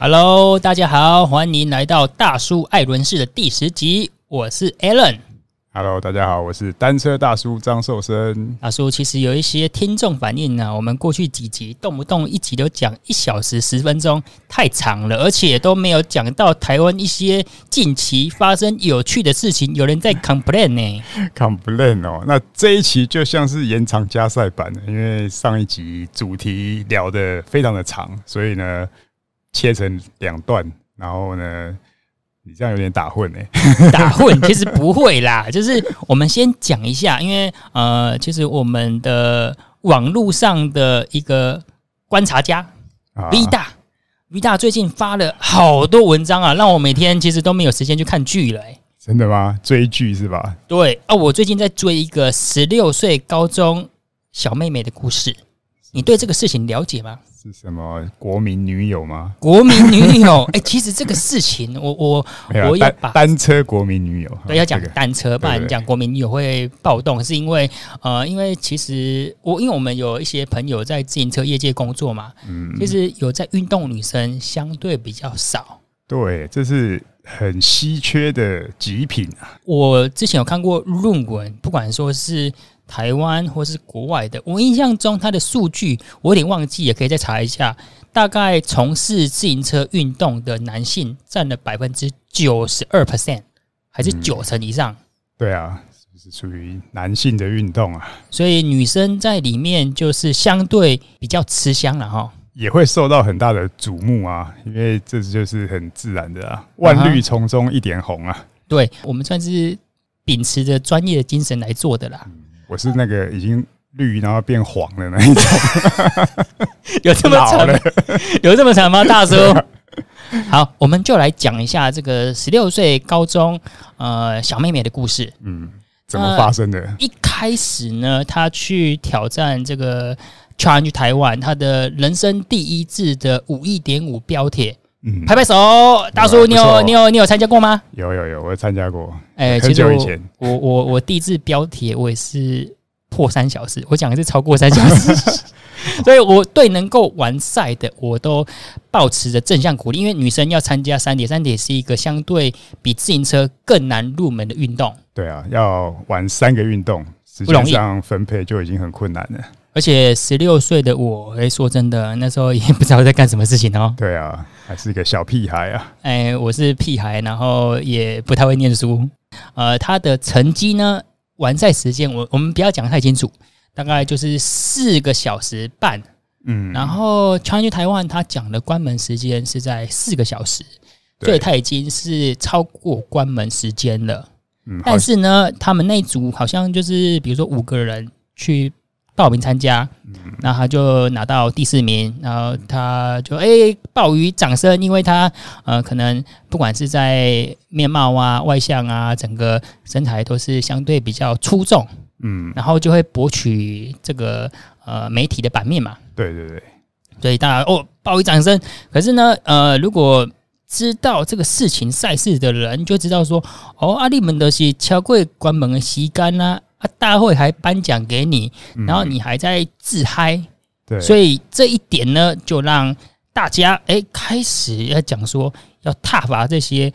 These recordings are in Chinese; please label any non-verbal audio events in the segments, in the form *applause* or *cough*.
Hello，大家好，欢迎来到大叔爱轮事的第十集，我是 Alan。Hello，大家好，我是单车大叔张寿生。大叔，其实有一些听众反映呢、啊，我们过去几集动不动一集都讲一小时十分钟，太长了，而且都没有讲到台湾一些近期发生有趣的事情，有人在 complain 呢。complain 哦，那这一期就像是延长加赛版的，因为上一集主题聊得非常的长，所以呢切成两段，然后呢。你这样有点打混哎、欸，*laughs* *laughs* 打混其实不会啦，就是我们先讲一下，因为呃，其实我们的网络上的一个观察家 V 大 V 大最近发了好多文章啊，让我每天其实都没有时间去看剧了、欸。真的吗？追剧是吧？对啊，我最近在追一个十六岁高中小妹妹的故事，你对这个事情了解吗？是什么国民女友吗？国民女友，*laughs* 哎、欸，其实这个事情，我我我也把单车国民女友，对，要讲单车，不然讲国民女友会暴动，是因为呃，因为其实我因为我们有一些朋友在自行车业界工作嘛，嗯，其实有在运动女生相对比较少，对，这是很稀缺的极品啊。我之前有看过论文，不管说是。台湾或是国外的，我印象中它的数据我有点忘记，也可以再查一下。大概从事自行车运动的男性占了百分之九十二 percent，还是九成以上？嗯、对啊，是属于男性的运动啊。所以女生在里面就是相对比较吃香了哈，也会受到很大的瞩目啊，因为这就是很自然的啊，万绿丛中一点红啊。啊对，我们算是秉持着专业的精神来做的啦。嗯我是那个已经绿然后变黄的那一种，*laughs* 有这么惨？有这么惨吗？大叔，*laughs* 好，我们就来讲一下这个十六岁高中呃小妹妹的故事。嗯，怎么发生的？呃、一开始呢，她去挑战这个 Challenge Taiwan，她的人生第一次的五一点五标铁。嗯，拍拍手，大叔，你有你有你有参加过吗？有有有，我参加过。哎，很久以前，我我我第一次标题，我也是破三小时。我讲的是超过三小时，*laughs* 所以我对能够完赛的，我都保持着正向鼓励。因为女生要参加三铁，三铁是一个相对比自行车更难入门的运动。对啊，要玩三个运动，实际上分配就已经很困难了。而且十六岁的我，哎，说真的，那时候也 *laughs* 不知道在干什么事情哦。对啊，还是一个小屁孩啊。哎，我是屁孩，然后也不太会念书。呃，他的成绩呢，完赛时间，我我们不要讲太清楚，大概就是四个小时半。嗯，然后 Challenge Taiwan 他讲的关门时间是在四个小时，所以他已经是超过关门时间了。嗯，但是呢，他们那组好像就是，比如说五个人去。报名参加，然后他就拿到第四名，然后他就诶，报以掌声，因为他呃，可能不管是在面貌啊、外向啊，整个身材都是相对比较出众，嗯，然后就会博取这个呃媒体的版面嘛。对对对，所以大家哦，报以掌声。可是呢，呃，如果知道这个事情赛事的人，就知道说，哦，阿里们都是超过关门的时间啊。啊！大会还颁奖给你，然后你还在自嗨，嗯，对，所以这一点呢，就让大家哎、欸、开始要讲说要挞伐这些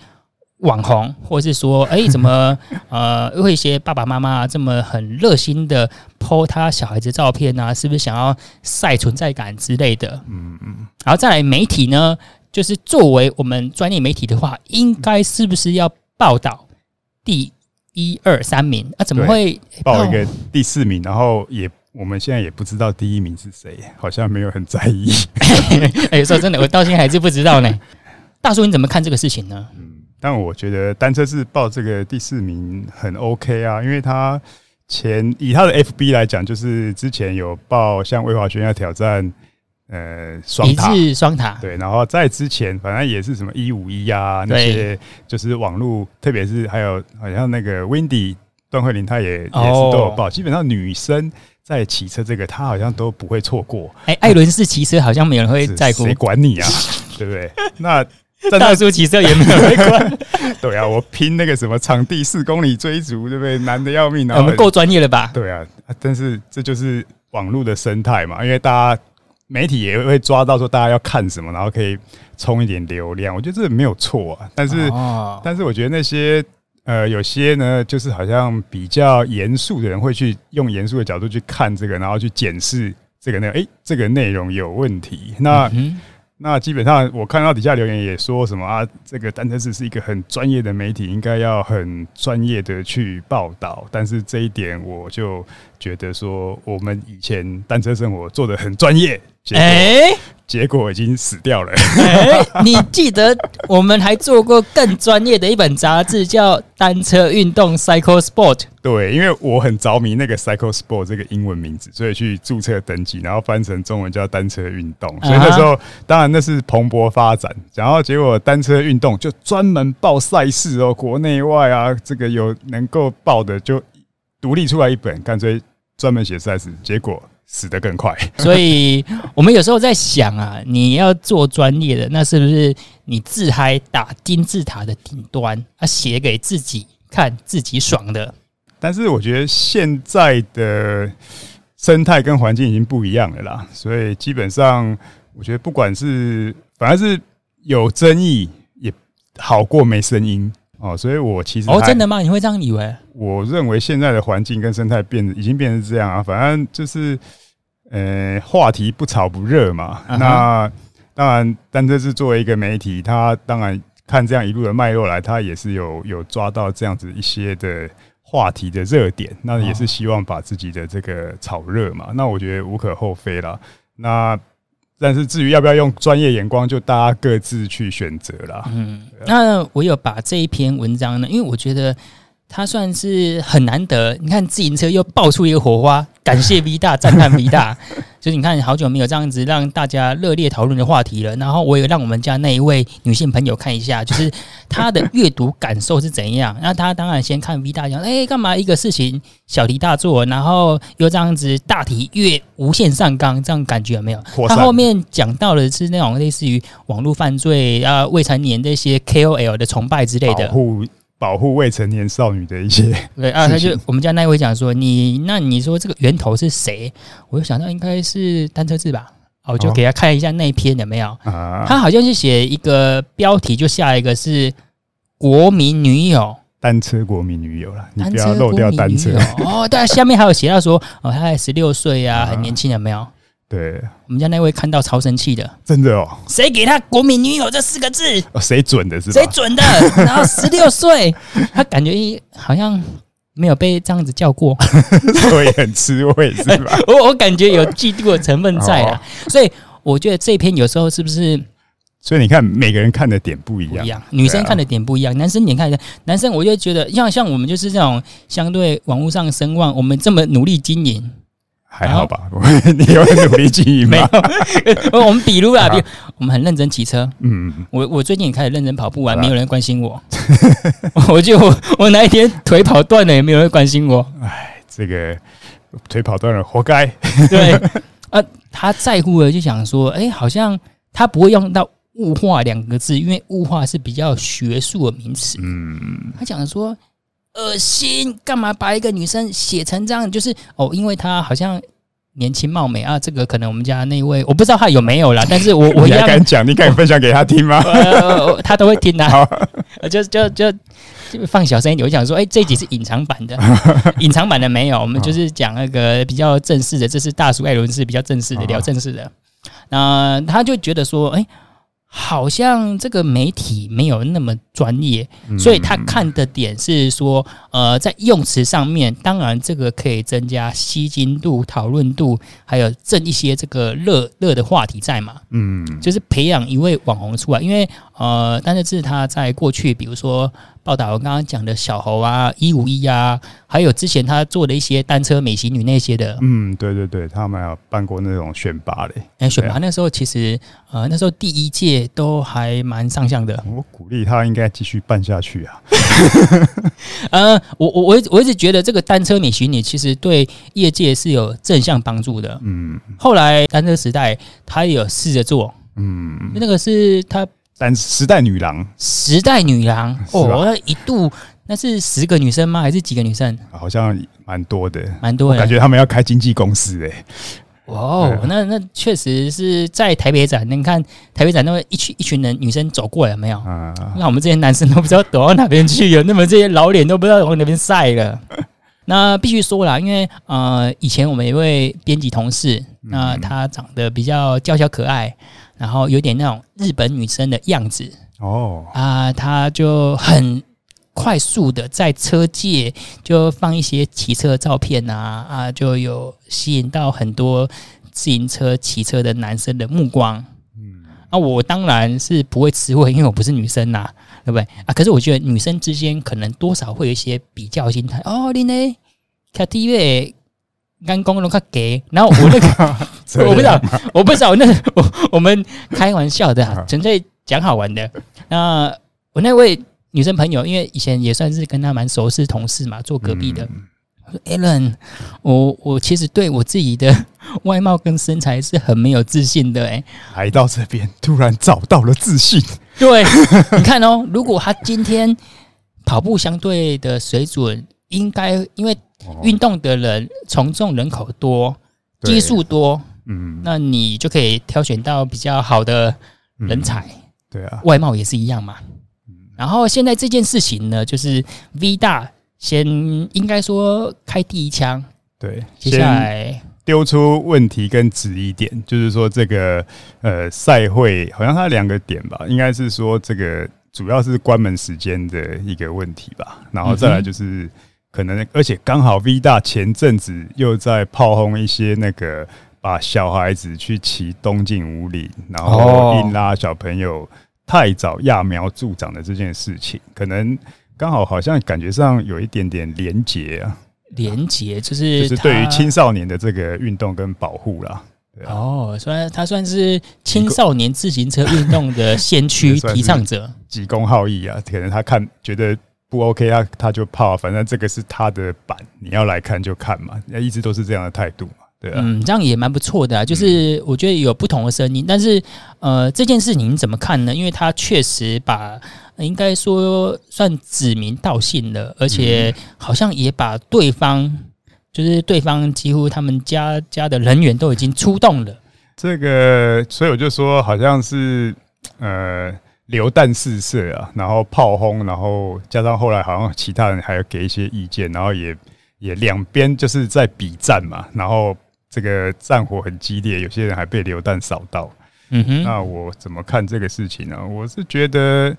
网红，或是说哎、欸、*laughs* 怎么呃，有一些爸爸妈妈这么很热心的 po 他小孩子照片啊，是不是想要晒存在感之类的？嗯嗯。然后再来媒体呢，就是作为我们专业媒体的话，应该是不是要报道第？一二三名啊，怎么会报一个第四名？然后也我们现在也不知道第一名是谁，好像没有很在意。*laughs* 哎，说真的，我到现在还是不知道呢。大叔，你怎么看这个事情呢？嗯，但我觉得单车是报这个第四名很 OK 啊，因为他前以他的 FB 来讲，就是之前有报像魏华轩要挑战。呃，双塔，双塔，对，然后在之前，反正也是什么一五一啊，那些就是网络，特别是还有好像那个 Windy 段慧玲，她也也是都有报。基本上女生在骑车这个，她好像都不会错过。哎，艾伦是骑车好像没有人会在乎，谁管你啊？对不对？那 *laughs* 大叔骑车也没有人管。*laughs* 对啊，我拼那个什么场地四公里追逐，对不对？难的要命啊！我们够专业了吧？对啊，但是这就是网络的生态嘛，因为大家。媒体也会抓到说大家要看什么，然后可以充一点流量。我觉得这没有错啊，但是、哦、但是我觉得那些呃有些呢，就是好像比较严肃的人会去用严肃的角度去看这个，然后去检视这个内容，诶，这个内容有问题。那。嗯那基本上，我看到底下留言也说什么啊？这个单车志是一个很专业的媒体，应该要很专业的去报道。但是这一点，我就觉得说，我们以前单车生活做的很专业。哎。结果已经死掉了。欸，你记得我们还做过更专业的一本杂志，叫《单车运动 Cycle Sport》。对，因为我很着迷那个 Cycle Sport 这个英文名字，所以去注册登记，然后翻成中文叫单车运动。所以那时候，当然那是蓬勃发展。然后结果单车运动就专门报赛事哦，国内外啊，这个有能够报的就独立出来一本，干脆专门写赛事。结果。死得更快，所以我们有时候在想啊，你要做专业的，那是不是你自嗨打金字塔的顶端，啊，写给自己看，自己爽的？但是我觉得现在的生态跟环境已经不一样了啦，所以基本上我觉得不管是反而是有争议也好过没声音哦。所以我其实哦，真的吗？你会这样以为？我认为现在的环境跟生态变已经变成这样啊，反正就是。呃，话题不炒不热嘛。Uh huh. 那当然，但这是作为一个媒体，他当然看这样一路的脉络来，他也是有有抓到这样子一些的话题的热点。那也是希望把自己的这个炒热嘛。那我觉得无可厚非啦。那但是至于要不要用专业眼光，就大家各自去选择啦。嗯，那我有把这一篇文章呢，因为我觉得。他算是很难得，你看自行车又爆出一个火花，感谢 V 大，赞叹 V 大，*laughs* 就是你看好久没有这样子让大家热烈讨论的话题了。然后我也让我们家那一位女性朋友看一下，就是她的阅读感受是怎样。那她当然先看 V 大讲，哎，干嘛一个事情小题大做，然后又这样子大题越无限上纲，这样感觉有没有？他后面讲到的是那种类似于网络犯罪啊、未成年这些 KOL 的崇拜之类的。保护未成年少女的一些 *laughs* 对啊，他就我们家那位讲说，你那你说这个源头是谁？我就想到应该是单车志吧，我就给他看一下那一篇有没有啊？他好像是写一个标题，就下一个是国民女友，单车国民女友了，你不要漏掉单车哦。对，下面还有写到说哦，他才十六岁啊，很年轻，有没有？对，我们家那位看到超生气的，真的哦。谁给他“国民女友”这四个字？哦，谁准的是吧？谁准的？*laughs* 然后十六岁，他感觉好像没有被这样子叫过，*laughs* 所以很吃味是吧？*laughs* 我我感觉有嫉妒的成分在啊，哦、所以我觉得这篇有时候是不是？所以你看，每个人看的点不一样，一样，女生看的点不一样，啊、男生点看的，男生我就觉得像像我们就是这种相对网络上声望，我们这么努力经营。还好吧，后 *laughs* 你有努力经营吗？*laughs* 我们比如啊，比如我们很认真骑车。嗯，我我最近也开始认真跑步啊，没有人关心我。*laughs* 我就我，我哪一天腿跑断了，也没有人关心我。哎，这个腿跑断了，活该。对啊，他在乎的就想说，哎，好像他不会用到物化两个字，因为物化是比较学术的名词。嗯，他讲说。恶心！干嘛把一个女生写成这样？就是哦，因为她好像年轻貌美啊。这个可能我们家那位我不知道他有没有啦，但是我 *laughs* 我也敢讲，你敢分享给他听吗？呃、他都会听的、啊。就就就就放小声一点。我讲说，哎、欸，这集是隐藏版的，*laughs* 隐藏版的没有。我们就是讲那个比较正式的，这是大叔艾伦是比较正式的，聊正式的。那他就觉得说，哎、欸。好像这个媒体没有那么专业，所以他看的点是说，呃，在用词上面，当然这个可以增加吸睛度、讨论度，还有挣一些这个热热的话题在嘛。嗯，就是培养一位网红出来，因为呃，但是是他在过去，比如说。报道我刚刚讲的小猴啊，一五一啊，还有之前他做的一些单车美型女那些的，嗯，对对对，他们还有办过那种选拔嘞。哎、欸，选拔那时候其实，呃，那时候第一届都还蛮上相的。我鼓励他应该继续办下去啊。*laughs* 呃，我我我我一直觉得这个单车美型女其实对业界是有正向帮助的。嗯，后来单车时代他也有试着做，嗯，那个是他。但时代女郎，时代女郎哦，那一度那是十个女生吗？还是几个女生？好像蛮多的，蛮多的。感觉他们要开经纪公司诶、欸。哦，那那确实是在台北展，你看台北展那么一群一群人女生走过来有没有？啊，那我们这些男生都不知道躲到哪边去了，那么这些老脸都不知道往哪边晒了。*laughs* 那必须说了，因为呃，以前我们一位编辑同事，那他长得比较娇小可爱，然后有点那种日本女生的样子哦啊，她就很快速的在车界就放一些骑车的照片啊啊，就有吸引到很多自行车骑车的男生的目光。嗯，啊，我当然是不会吃味，因为我不是女生呐。对不对啊？可是我觉得女生之间可能多少会有一些比较心态哦。你呢？看刚公都看给，然后我那个 *laughs* 我不知道，我不知道，那 *laughs* 我我们开玩笑的，纯粹讲好玩的。那我那位女生朋友，因为以前也算是跟她蛮熟，是同事嘛，坐隔壁的。嗯 Alan，我我其实对我自己的外貌跟身材是很没有自信的哎，来到这边突然找到了自信。对，你看哦，如果他今天跑步相对的水准，应该因为运动的人从众人口多，基数多，嗯，那你就可以挑选到比较好的人才。对啊，外貌也是一样嘛。然后现在这件事情呢，就是 V 大。先应该说开第一枪，对，接下来丢出问题跟质疑点，就是说这个呃赛会好像它两个点吧，应该是说这个主要是关门时间的一个问题吧，然后再来就是可能，而且刚好 V 大前阵子又在炮轰一些那个把小孩子去骑东进五里，然后硬拉小朋友太早揠苗助长的这件事情，可能。刚好好像感觉上有一点点连结啊，连结就是就是对于青少年的这个运动跟保护啦。对啊、哦，虽然他算是青少年自行车运动的先驱 *laughs* 提倡者，急公好义啊，可能他看觉得不 OK 啊，他就泡，反正这个是他的版，你要来看就看嘛，一直都是这样的态度嘛。对啊、嗯，这样也蛮不错的、啊，就是我觉得有不同的声音，但是呃，这件事您怎么看呢？因为他确实把应该说算指名道姓了，而且好像也把对方，就是对方几乎他们家家的人员都已经出动了。这个，所以我就说好像是呃流弹四射啊，然后炮轰，然后加上后来好像其他人还要给一些意见，然后也也两边就是在比战嘛，然后。这个战火很激烈，有些人还被流弹扫到。嗯哼，那我怎么看这个事情呢？我是觉得，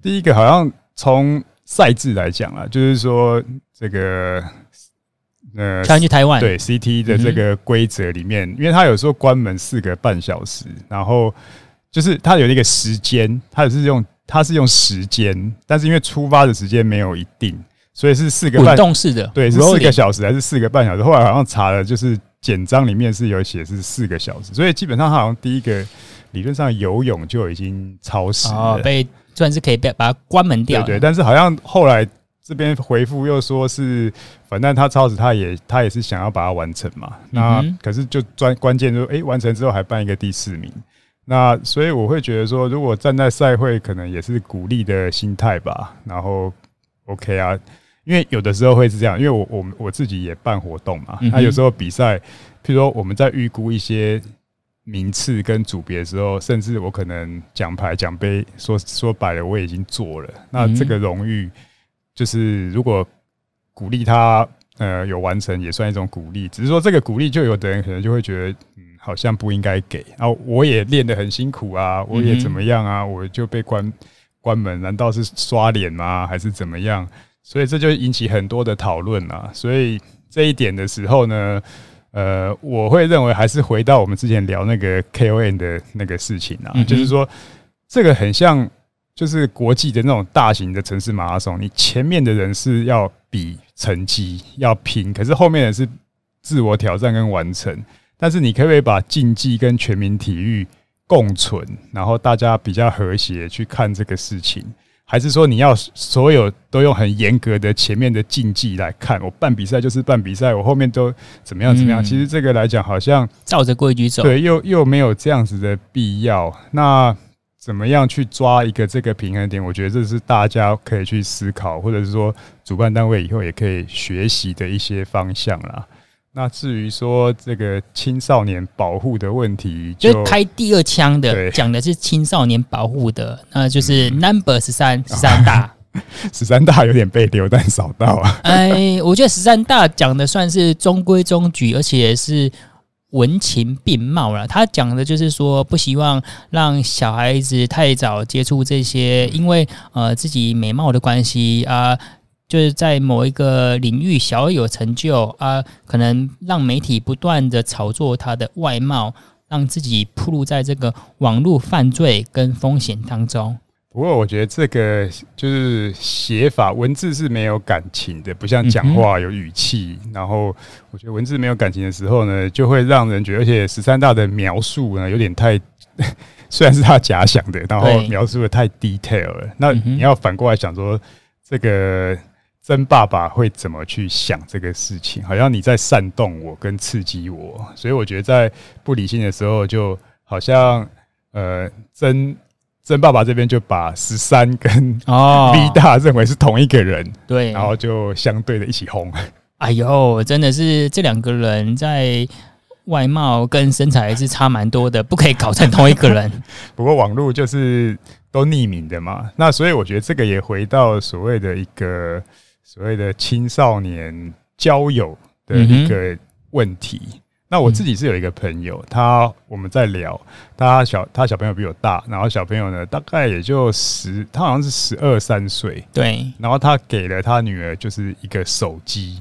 第一个好像从赛制来讲啊，就是说这个呃，跳去台湾对 CT 的这个规则里面，因为他有时候关门四个半小时，然后就是他有一个时间，他也是用他是用时间，但是因为出发的时间没有一定，所以是四个半动式的，对，是四个小时还是四个半小时？后来好像查了，就是。简章里面是有写是四个小时，所以基本上好像第一个理论上游泳就已经超时了，哦，被算是可以被把它关门掉。对，但是好像后来这边回复又说是，反正他超时，他也他也是想要把它完成嘛。那可是就专关键就是，哎，完成之后还办一个第四名。那所以我会觉得说，如果站在赛会，可能也是鼓励的心态吧。然后 OK 啊。因为有的时候会是这样，因为我我我自己也办活动嘛，那有时候比赛，譬如说我们在预估一些名次跟组别的时候，甚至我可能奖牌奖杯说说白了我已经做了，那这个荣誉就是如果鼓励他呃有完成也算一种鼓励，只是说这个鼓励就有的人可能就会觉得嗯好像不应该给，啊我也练得很辛苦啊，我也怎么样啊，我就被关关门，难道是刷脸吗？还是怎么样？所以这就引起很多的讨论啊。所以这一点的时候呢，呃，我会认为还是回到我们之前聊那个 K O N 的那个事情啊，就是说这个很像，就是国际的那种大型的城市马拉松，你前面的人是要比成绩要拼，可是后面的是自我挑战跟完成。但是你可不可以把竞技跟全民体育共存，然后大家比较和谐去看这个事情？还是说你要所有都用很严格的前面的竞技来看？我办比赛就是办比赛，我后面都怎么样怎么样？其实这个来讲，好像照着规矩走，对，又又没有这样子的必要。那怎么样去抓一个这个平衡点？我觉得这是大家可以去思考，或者是说主办单位以后也可以学习的一些方向啦。那至于说这个青少年保护的问题，就开第二枪的讲的是青少年保护的，那就是 Number 十三十三大，*laughs* 十三大有点被流弹扫到啊。哎，我觉得十三大讲的算是中规中矩，而且是文情并茂了。他讲的就是说，不希望让小孩子太早接触这些，因为呃自己美貌的关系啊。就是在某一个领域小有成就啊，可能让媒体不断的炒作他的外貌，让自己暴露在这个网络犯罪跟风险当中。不过，我觉得这个就是写法文字是没有感情的，不像讲话有语气。嗯、然后，我觉得文字没有感情的时候呢，就会让人觉得，而且十三大的描述呢，有点太，*laughs* 虽然是他假想的，然后描述的太 detail 了。那你要反过来想说，这个。真爸爸会怎么去想这个事情？好像你在煽动我跟刺激我，所以我觉得在不理性的时候，就好像呃，真真爸爸这边就把十三跟 *laughs* V 大认为是同一个人，对，然后就相对的一起轰。哎呦，真的是这两个人在外貌跟身材是差蛮多的，不可以搞成同一个人。*laughs* 不过网络就是都匿名的嘛，那所以我觉得这个也回到所谓的一个。所谓的青少年交友的一个问题，嗯、那我自己是有一个朋友，他我们在聊，他小他小朋友比我大，然后小朋友呢大概也就十，他好像是十二三岁，对，然后他给了他女儿就是一个手机，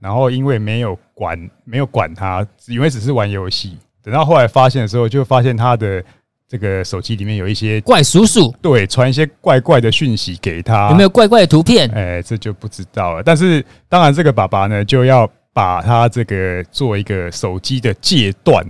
然后因为没有管没有管他，以为只是玩游戏，等到后来发现的时候，就发现他的。这个手机里面有一些怪叔叔，对，传一些怪怪的讯息给他，有没有怪怪的图片？哎，这就不知道了。但是当然，这个爸爸呢就要把他这个做一个手机的戒断，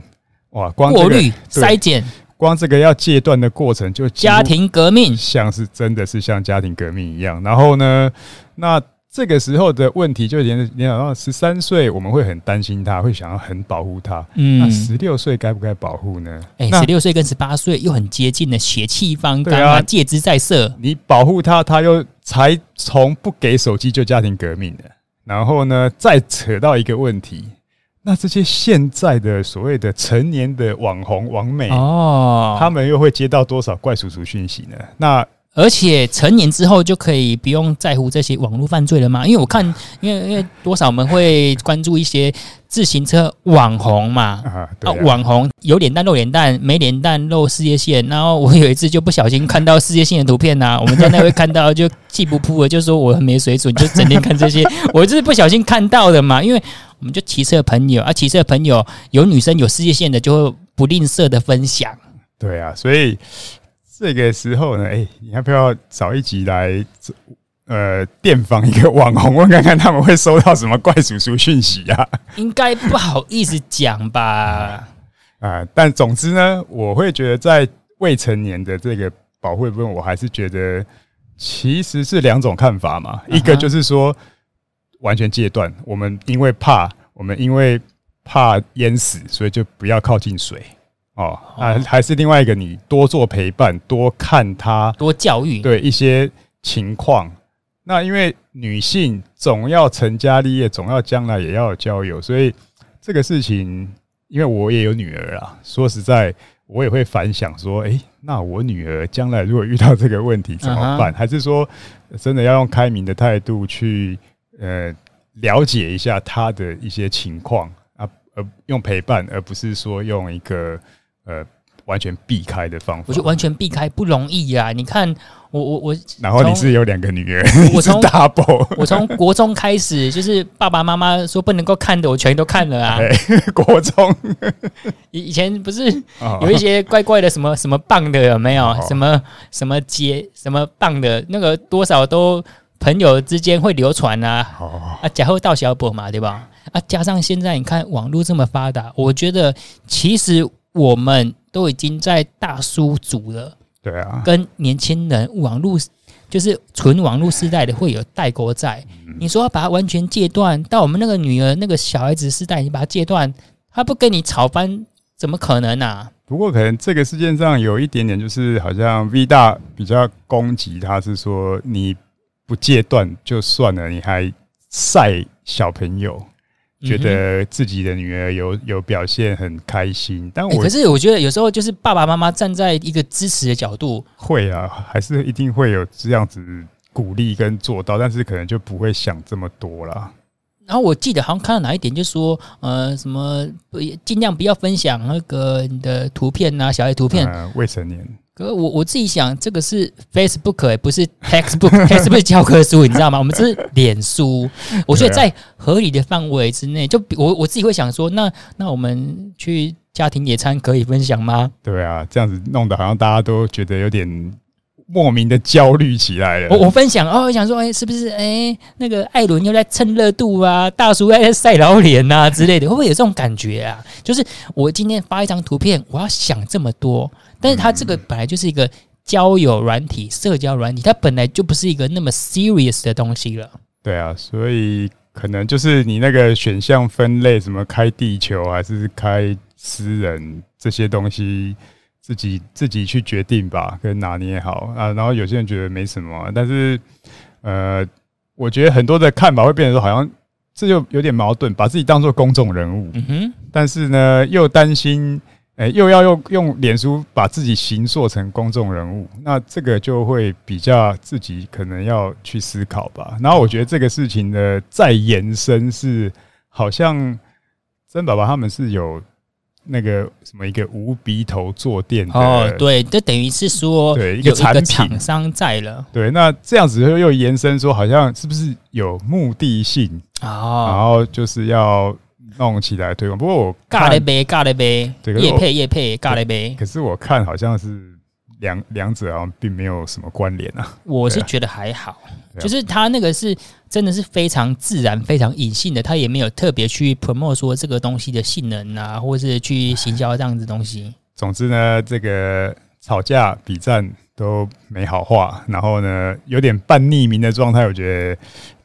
哇，光过滤筛检，光这个要戒断的过程就家庭革命，像是真的是像家庭革命一样。然后呢，那。这个时候的问题就连连到十三岁，我们会很担心他，会想要很保护他。嗯，那十六岁该不该保护呢？哎，十六岁跟十八岁又很接近的血气方刚啊，戒之在色。你保护他，他又才从不给手机就家庭革命的。然后呢，再扯到一个问题，那这些现在的所谓的成年的网红网美哦，他们又会接到多少怪叔叔讯息呢？那而且成年之后就可以不用在乎这些网络犯罪了吗？因为我看，因为因为多少我们会关注一些自行车网红嘛，啊，网红有脸蛋露脸蛋，没脸蛋露事业线。然后我有一次就不小心看到事业线的图片呐、啊，我们在那会看到就气不扑的，就说我很没水准，就整天看这些。*laughs* 我就是不小心看到的嘛，因为我们就骑车朋友啊，骑车朋友有女生有事业线的，就会不吝啬的分享。对啊，所以。这个时候呢，哎，你要不要找一集来，呃，电访一个网红，问看看他们会收到什么怪叔叔讯息啊？应该不好意思讲吧？*laughs* 啊、呃，但总之呢，我会觉得在未成年的这个保护部分，我还是觉得其实是两种看法嘛。一个就是说完全戒断，我们因为怕，我们因为怕淹死，所以就不要靠近水。哦，还还是另外一个，你多做陪伴，多看他，多教育，对一些情况。那因为女性总要成家立业，总要将来也要有交友，所以这个事情，因为我也有女儿啊。说实在，我也会反想说，诶，那我女儿将来如果遇到这个问题怎么办？还是说，真的要用开明的态度去呃了解一下她的一些情况啊，而用陪伴，而不是说用一个。呃，完全避开的方法，我觉得完全避开不容易呀、啊。你看，我我我，*laughs* 然后你是有两个女儿，我 *laughs* 从 double，我从国中开始，就是爸爸妈妈说不能够看的，我全都看了啊。*laughs* 国中以以前不是有一些怪怪的什么什么棒的有没有？什么什么接什么棒的那个多少都朋友之间会流传啊。啊，假后到小宝嘛，对吧？啊，加上现在你看网络这么发达，我觉得其实。我们都已经在大叔族了，对啊，跟年轻人网络就是纯网络时代的会有代沟在。你说要把它完全戒断，到我们那个女儿那个小孩子时代，你把它戒断，他不跟你吵翻，怎么可能啊？不过可能这个事件上有一点点，就是好像 V 大比较攻击他，是说你不戒断就算了，你还晒小朋友。觉得自己的女儿有有表现很开心，但我、欸、可是我觉得有时候就是爸爸妈妈站在一个支持的角度，会啊，还是一定会有这样子鼓励跟做到，但是可能就不会想这么多啦。然后我记得好像看到哪一点，就说呃什么不尽量不要分享那个你的图片啊，小孩图片，呃、未成年。可我我自己想，这个是 Facebook，不是 Textbook，Textbook *laughs* 教科书，你知道吗？我们这是脸书。我觉得在合理的范围之内，就我我自己会想说，那那我们去家庭野餐可以分享吗？对啊，这样子弄得好像大家都觉得有点莫名的焦虑起来了。我我分享哦，我想说，哎、欸，是不是哎、欸、那个艾伦又在蹭热度啊？大叔又在晒老脸啊 *laughs* 之类的，会不会有这种感觉啊？就是我今天发一张图片，我要想这么多。但是它这个本来就是一个交友软体、社交软体，它本来就不是一个那么 serious 的东西了。对啊，所以可能就是你那个选项分类，什么开地球还是开私人这些东西，自己自己去决定吧，跟拿捏好啊。然后有些人觉得没什么，但是呃，我觉得很多的看法会变成说，好像这就有点矛盾，把自己当做公众人物，嗯哼，但是呢又担心。哎，又要用用脸书把自己形塑成公众人物，那这个就会比较自己可能要去思考吧。然后我觉得这个事情的再延伸是，好像曾爸爸他们是有那个什么一个无鼻头坐垫哦，对，就等于是说对一个产品厂商在了。对，那这样子又又延伸说，好像是不是有目的性哦，然后就是要。弄起来推广，不过我尬了呗，尬了呗，叶配叶配尬了呗。可是我看好像是两两者好像并没有什么关联啊。我是觉得还好，就是他那个是真的是非常自然、非常隐性的，他也没有特别去 promote 说这个东西的性能啊，或是去行销这样子东西。总之呢，这个吵架比战都没好话，然后呢，有点半匿名的状态，我觉得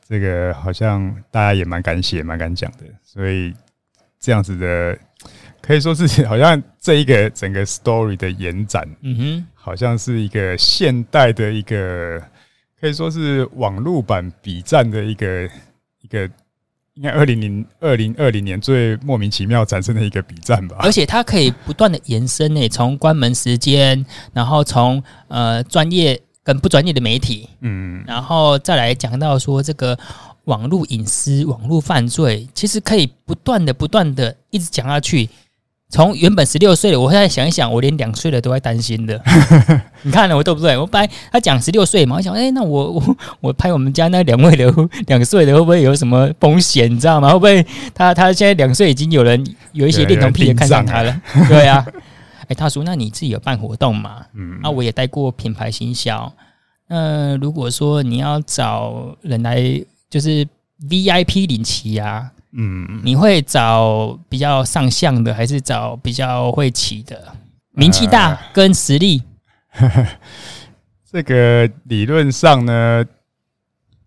这个好像大家也蛮敢写、蛮敢讲的，所以。这样子的，可以说是好像这一个整个 story 的延展，嗯哼，好像是一个现代的一个，可以说是网络版比战的一个一个，应该二零零二零二零年最莫名其妙产生的一个比战吧。而且它可以不断的延伸诶，从关门时间，然后从呃专业跟不专业的媒体，嗯，然后再来讲到说这个。网络隐私、网络犯罪，其实可以不断的、不断的一直讲下去。从原本十六岁的，我现在想一想，我连两岁的都会担心的。*laughs* 你看了我对不对？我本来他讲十六岁嘛，我想，哎、欸，那我我 *laughs* 我拍我们家那两位的 *laughs* 两岁的会不会有什么风险？你知道吗？会不会他他现在两岁已经有人有一些恋童癖也看上他了？对啊，哎、欸，他说，那你自己有办活动嘛？嗯，啊，我也带过品牌行销。那如果说你要找人来。就是 VIP 领骑啊，嗯，你会找比较上相的，还是找比较会骑的？名气大跟实力？呃、*laughs* 这个理论上呢，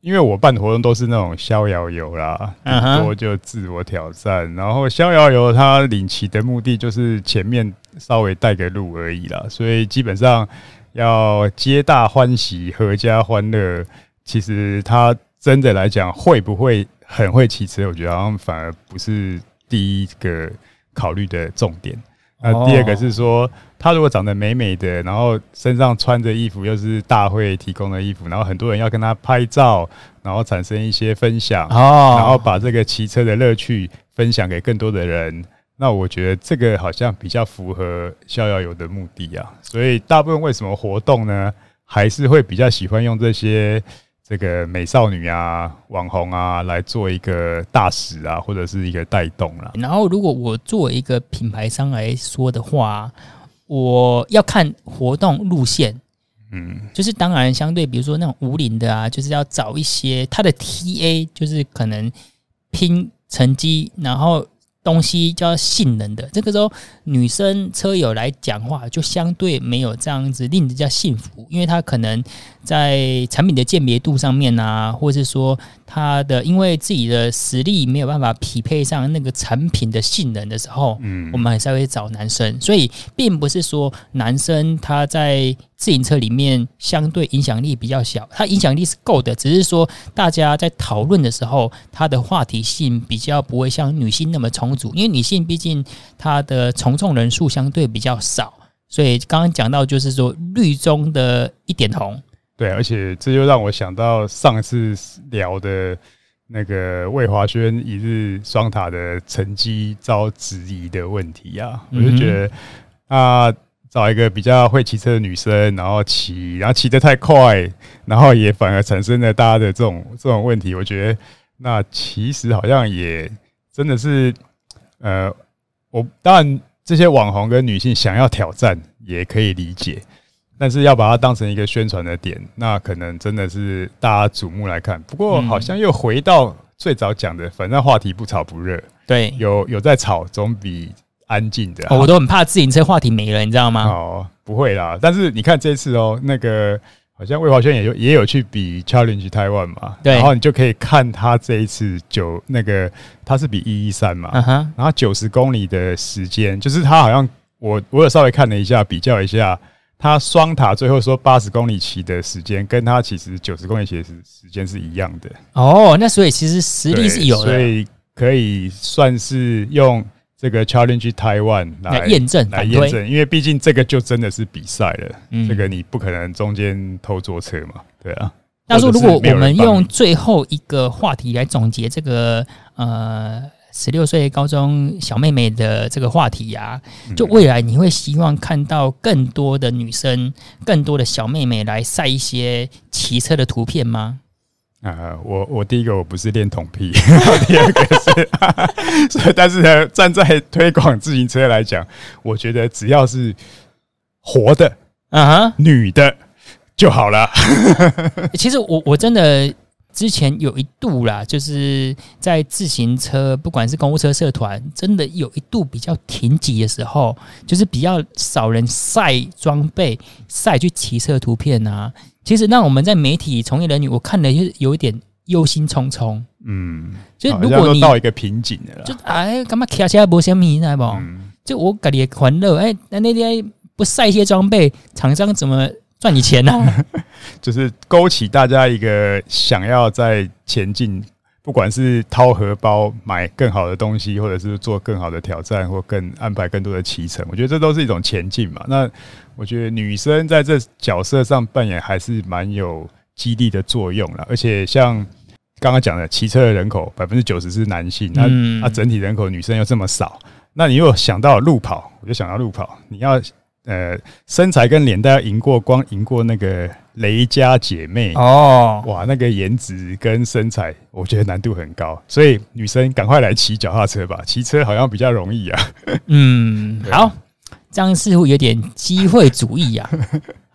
因为我办活动都是那种逍遥游啦，很多就自我挑战。Uh 然后逍遥游它领骑的目的就是前面稍微带个路而已啦，所以基本上要皆大欢喜、阖家欢乐。其实它。真的来讲，会不会很会骑车？我觉得好像反而不是第一个考虑的重点。那第二个是说，他如果长得美美的，然后身上穿着衣服又是大会提供的衣服，然后很多人要跟他拍照，然后产生一些分享，然后把这个骑车的乐趣分享给更多的人，那我觉得这个好像比较符合逍遥游的目的啊。所以大部分为什么活动呢，还是会比较喜欢用这些。这个美少女啊，网红啊，来做一个大使啊，或者是一个带动啦。然后，如果我作为一个品牌商来说的话，我要看活动路线，嗯，就是当然相对，比如说那种无龄的啊，就是要找一些他的 TA，就是可能拼成绩，然后。东西叫性能的，这个时候女生车友来讲话，就相对没有这样子令人家信服，因为她可能在产品的鉴别度上面啊，或是说她的因为自己的实力没有办法匹配上那个产品的性能的时候，嗯，我们还是会找男生，所以并不是说男生他在自行车里面相对影响力比较小，他影响力是够的，只是说大家在讨论的时候，他的话题性比较不会像女性那么充足，因为女性毕竟她的从众人数相对比较少，所以刚刚讲到就是说绿中的一点红，对，而且这就让我想到上次聊的那个魏华轩一日双塔的成绩遭质疑的问题啊，我就觉得啊。找一个比较会骑车的女生，然后骑，然后骑得太快，然后也反而产生了大家的这种这种问题。我觉得那其实好像也真的是，呃，我当然这些网红跟女性想要挑战也可以理解，但是要把它当成一个宣传的点，那可能真的是大家瞩目来看。不过好像又回到最早讲的，反正话题不炒不热，对，有有在炒总比。安静的、啊哦，我都很怕自行车话题没了，你知道吗？哦，不会啦。但是你看这次哦，那个好像魏华轩也有也有去比 Challenge Taiwan 嘛，对。然后你就可以看他这一次九那个他是比一一三嘛，uh -huh、然后九十公里的时间，就是他好像我我有稍微看了一下，比较一下他双塔最后说八十公里骑的时间，跟他其实九十公里骑的时时间是一样的。哦，那所以其实实力是有的，所以可以算是用。这个 Challenge Taiwan 来验证，来验证，因为毕竟这个就真的是比赛了，嗯，这个你不可能中间偷坐车嘛，对啊。但是如果我们用最后一个话题来总结这个呃十六岁高中小妹妹的这个话题呀，啊，就未来你会希望看到更多的女生，更多的小妹妹来晒一些骑车的图片吗？啊，我我第一个我不是恋童癖，*laughs* 第二个是，*laughs* 所以但是呢，站在推广自行车来讲，我觉得只要是活的啊，女的就好了。*laughs* 其实我我真的之前有一度啦，就是在自行车，不管是公务车社团，真的有一度比较停挤的时候，就是比较少人晒装备、晒去骑车的图片啊。其实，让我们在媒体从业人员，我看了就有一点忧心忡忡。嗯，就如果你到一个瓶颈了，就哎，干嘛骑起来不像米来？不，就我感觉欢乐。哎，那那天不晒一些装备，厂商怎么赚你钱呢？啊？*laughs* 就是勾起大家一个想要在前进，不管是掏荷包买更好的东西，或者是做更好的挑战，或更安排更多的骑乘，我觉得这都是一种前进嘛。那我觉得女生在这角色上扮演还是蛮有激励的作用了，而且像刚刚讲的，骑车的人口百分之九十是男性，那那整体人口女生又这么少，那你又想到路跑，我就想到路跑，你要呃身材跟脸蛋要赢过，光赢过那个雷家姐妹哦，哇，那个颜值跟身材，我觉得难度很高，所以女生赶快来骑脚踏车吧，骑车好像比较容易啊。嗯，*laughs* 好。这样似乎有点机会主义啊！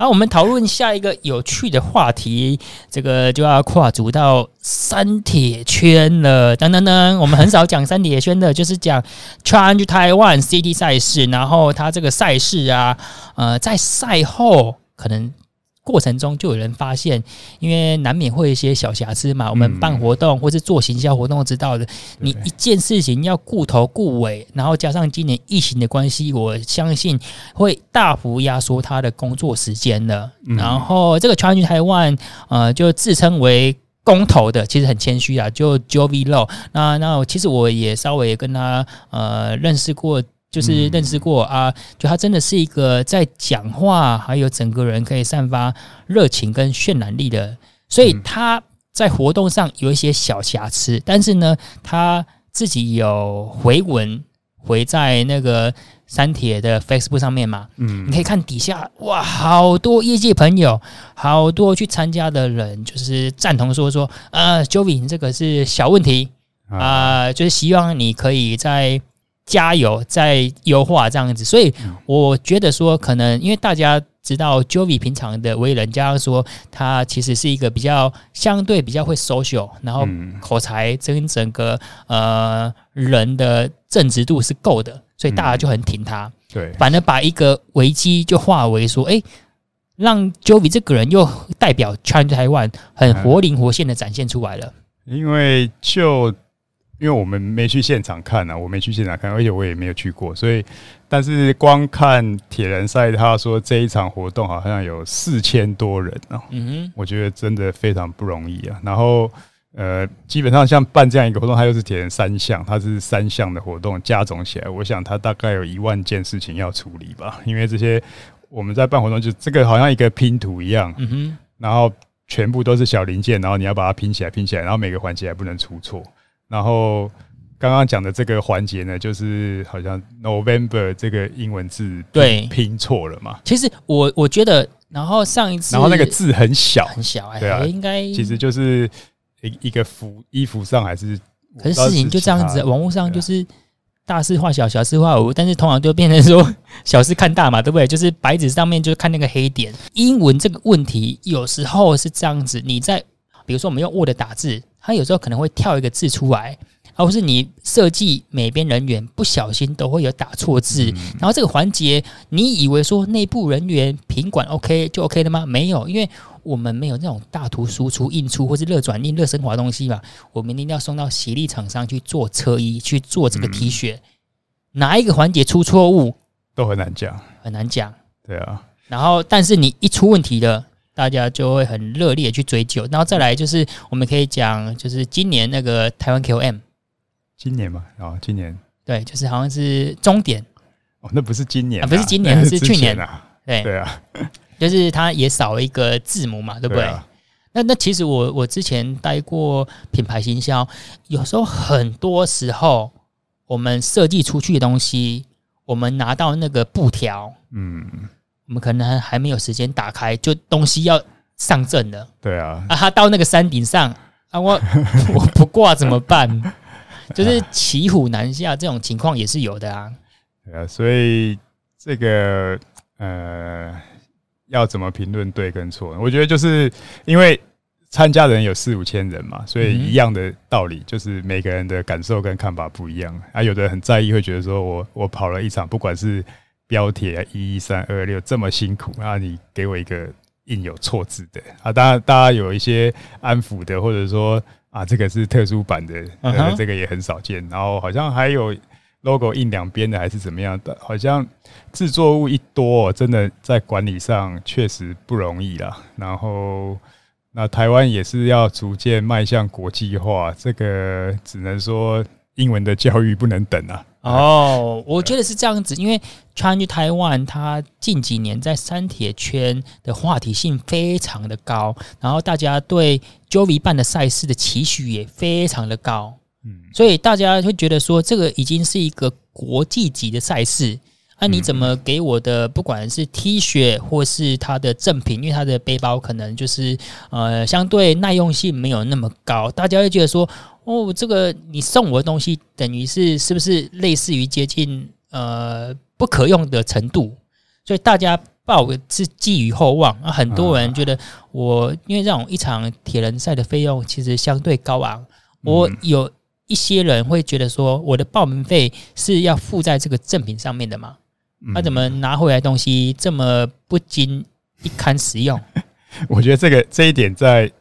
好，我们讨论下一个有趣的话题，这个就要跨足到三铁圈了。等等等，我们很少讲三铁圈的，就是讲 Challenge Taiwan City 赛事，然后它这个赛事啊，呃，在赛后可能。过程中就有人发现，因为难免会有一些小瑕疵嘛。我们办活动或是做行销活动都知道的，你一件事情要顾头顾尾，然后加上今年疫情的关系，我相信会大幅压缩他的工作时间的。然后这个 Taiwan 呃，就自称为公投的，其实很谦虚啊，就 Jovi Low。那那其实我也稍微跟他呃认识过。就是认识过啊，就他真的是一个在讲话，还有整个人可以散发热情跟渲染力的，所以他在活动上有一些小瑕疵，但是呢，他自己有回文回在那个三铁的 Facebook 上面嘛，嗯，你可以看底下哇，好多业界朋友，好多去参加的人，就是赞同说说啊，Jovi 这个是小问题啊，就是希望你可以在。加油，再优化这样子，所以我觉得说，可能因为大家知道 Jovi 平常的为人，加上说他其实是一个比较相对比较会 social，然后口才跟整个呃人的正直度是够的，所以大家就很挺他。对，反而把一个危机就化为说，哎，让 Jovi 这个人又代表 Challenge Taiwan 很活灵活现的展现出来了。因为就因为我们没去现场看啊，我没去现场看，而且我也没有去过，所以但是光看铁人赛，他说这一场活动好像有四千多人哦。嗯哼，我觉得真的非常不容易啊。然后呃，基本上像办这样一个活动，它又是铁人三项，它是三项的活动加总起来，我想它大概有一万件事情要处理吧。因为这些我们在办活动，就这个好像一个拼图一样。嗯哼，然后全部都是小零件，然后你要把它拼起来，拼起来，然后每个环节还不能出错，然后。刚刚讲的这个环节呢，就是好像 November 这个英文字对拼错了嘛？其实我我觉得，然后上一次，然后那个字很小很小，哎，对啊，应该其实就是一一个服衣服上还是，可是事情就这样子，网络上就是大事化小，小事化无，但是通常就变成说 *laughs* 小事看大嘛，对不对？就是白纸上面就看那个黑点，英文这个问题有时候是这样子，你在比如说我们用 Word 打字，它有时候可能会跳一个字出来。而不是你设计每边人员不小心都会有打错字，然后这个环节你以为说内部人员品管 OK 就 OK 了吗？没有，因为我们没有那种大图输出、印出或是热转印、热升华东西嘛，我们一定要送到协力厂商去做车衣、去做这个 T 恤，哪一个环节出错误都很难讲，很难讲。对啊，然后但是你一出问题了，大家就会很热烈去追究，然后再来就是我们可以讲，就是今年那个台湾 KOM。今年嘛，啊、哦，今年。对，就是好像是终点。哦，那不是今年啊，啊不是今年，*laughs* 是去年。啊，对。对啊，就是它也少了一个字母嘛，对不对？那那其实我我之前待过品牌行销，有时候很多时候我们设计出去的东西，我们拿到那个布条，嗯，我们可能还没有时间打开，就东西要上阵了，对啊，啊，他到那个山顶上啊，我 *laughs* 我不挂怎么办？就是骑虎难下这种情况也是有的啊。对啊，所以这个呃，要怎么评论对跟错？我觉得就是因为参加的人有四五千人嘛，所以一样的道理，就是每个人的感受跟看法不一样啊。有的人很在意，会觉得说我我跑了一场，不管是标铁一一三二六这么辛苦啊，你给我一个印有错字的啊，当然大家有一些安抚的，或者说。啊，这个是特殊版的，呃，这个也很少见。然后好像还有 logo 印两边的，还是怎么样的？好像制作物一多，真的在管理上确实不容易啦。然后，那台湾也是要逐渐迈向国际化，这个只能说英文的教育不能等啊。哦，我觉得是这样子，因为 Challenge Taiwan 它近几年在三铁圈的话题性非常的高，然后大家对 Jovi 办的赛事的期许也非常的高，嗯，所以大家会觉得说这个已经是一个国际级的赛事，那你怎么给我的不管是 T 恤或是它的赠品，因为它的背包可能就是呃相对耐用性没有那么高，大家会觉得说。哦，这个你送我的东西，等于是是不是类似于接近呃不可用的程度？所以大家抱是寄予厚望啊。很多人觉得我因为这种一场铁人赛的费用其实相对高昂，我有一些人会觉得说，我的报名费是要付在这个赠品上面的嘛？他怎么拿回来东西这么不经一堪使用？*laughs* 我觉得这个这一点在。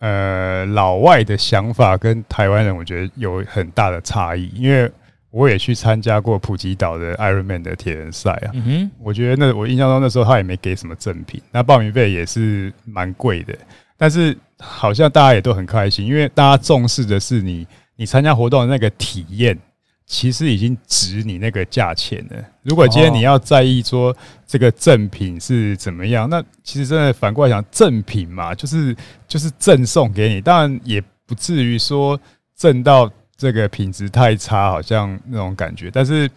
呃，老外的想法跟台湾人，我觉得有很大的差异。因为我也去参加过普吉岛的 Ironman 的铁人赛啊，嗯哼，我觉得那我印象中那时候他也没给什么赠品，那报名费也是蛮贵的。但是好像大家也都很开心，因为大家重视的是你你参加活动的那个体验。其实已经值你那个价钱了。如果今天你要在意说这个赠品是怎么样，那其实真的反过来讲，赠品嘛，就是就是赠送给你，当然也不至于说赠到这个品质太差，好像那种感觉。但是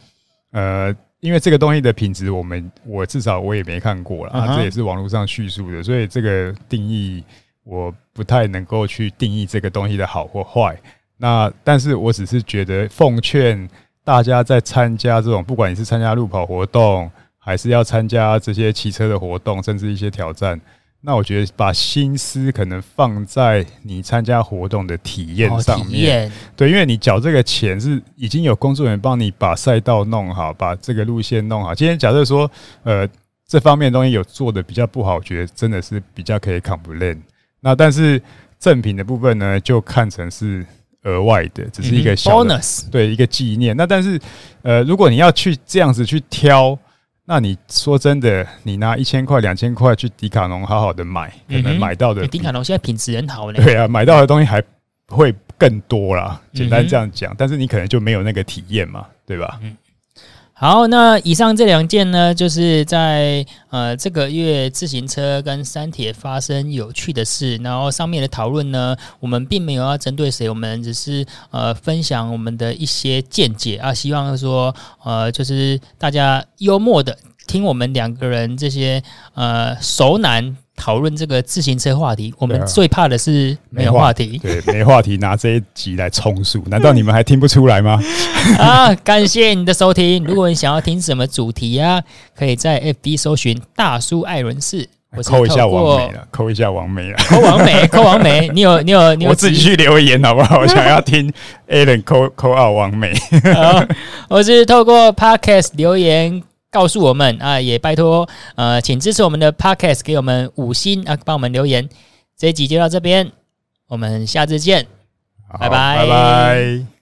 呃，因为这个东西的品质，我们我至少我也没看过啦，这也是网络上叙述的，所以这个定义我不太能够去定义这个东西的好或坏。那，但是我只是觉得，奉劝大家在参加这种，不管你是参加路跑活动，还是要参加这些骑车的活动，甚至一些挑战，那我觉得把心思可能放在你参加活动的体验上面。哦，对，因为你缴这个钱是已经有工作人员帮你把赛道弄好，把这个路线弄好。今天假设说，呃，这方面的东西有做的比较不好，我觉得真的是比较可以 complain。那但是赠品的部分呢，就看成是。额外的，只是一个小 bonus，对，一个纪念。那但是，呃，如果你要去这样子去挑，那你说真的，你拿一千块、两千块去迪卡侬好好的买，可能买到的、嗯、迪卡侬现在品质很好嘞。对啊，买到的东西还会更多啦。简单这样讲，嗯、但是你可能就没有那个体验嘛，对吧？嗯好，那以上这两件呢，就是在呃这个月自行车跟三铁发生有趣的事，然后上面的讨论呢，我们并没有要针对谁，我们只是呃分享我们的一些见解啊，希望说呃就是大家幽默的听我们两个人这些呃熟男。讨论这个自行车话题，我们最怕的是没有话题。对，没话题，拿这一集来充数，难道你们还听不出来吗？*laughs* 啊，感谢你的收听。如果你想要听什么主题啊，可以在 FB 搜寻大叔爱轮事，扣一下王美了，扣一下王美了，扣王美，*laughs* 扣王美。你有，你有，你有，我自己去留言好不好？*laughs* 我想要听 Alan 扣扣二王美。我是透过 Podcast 留言。告诉我们啊，也拜托呃，请支持我们的 Podcast，给我们五星啊，帮我们留言。这一集就到这边，我们下次见，拜拜，拜拜。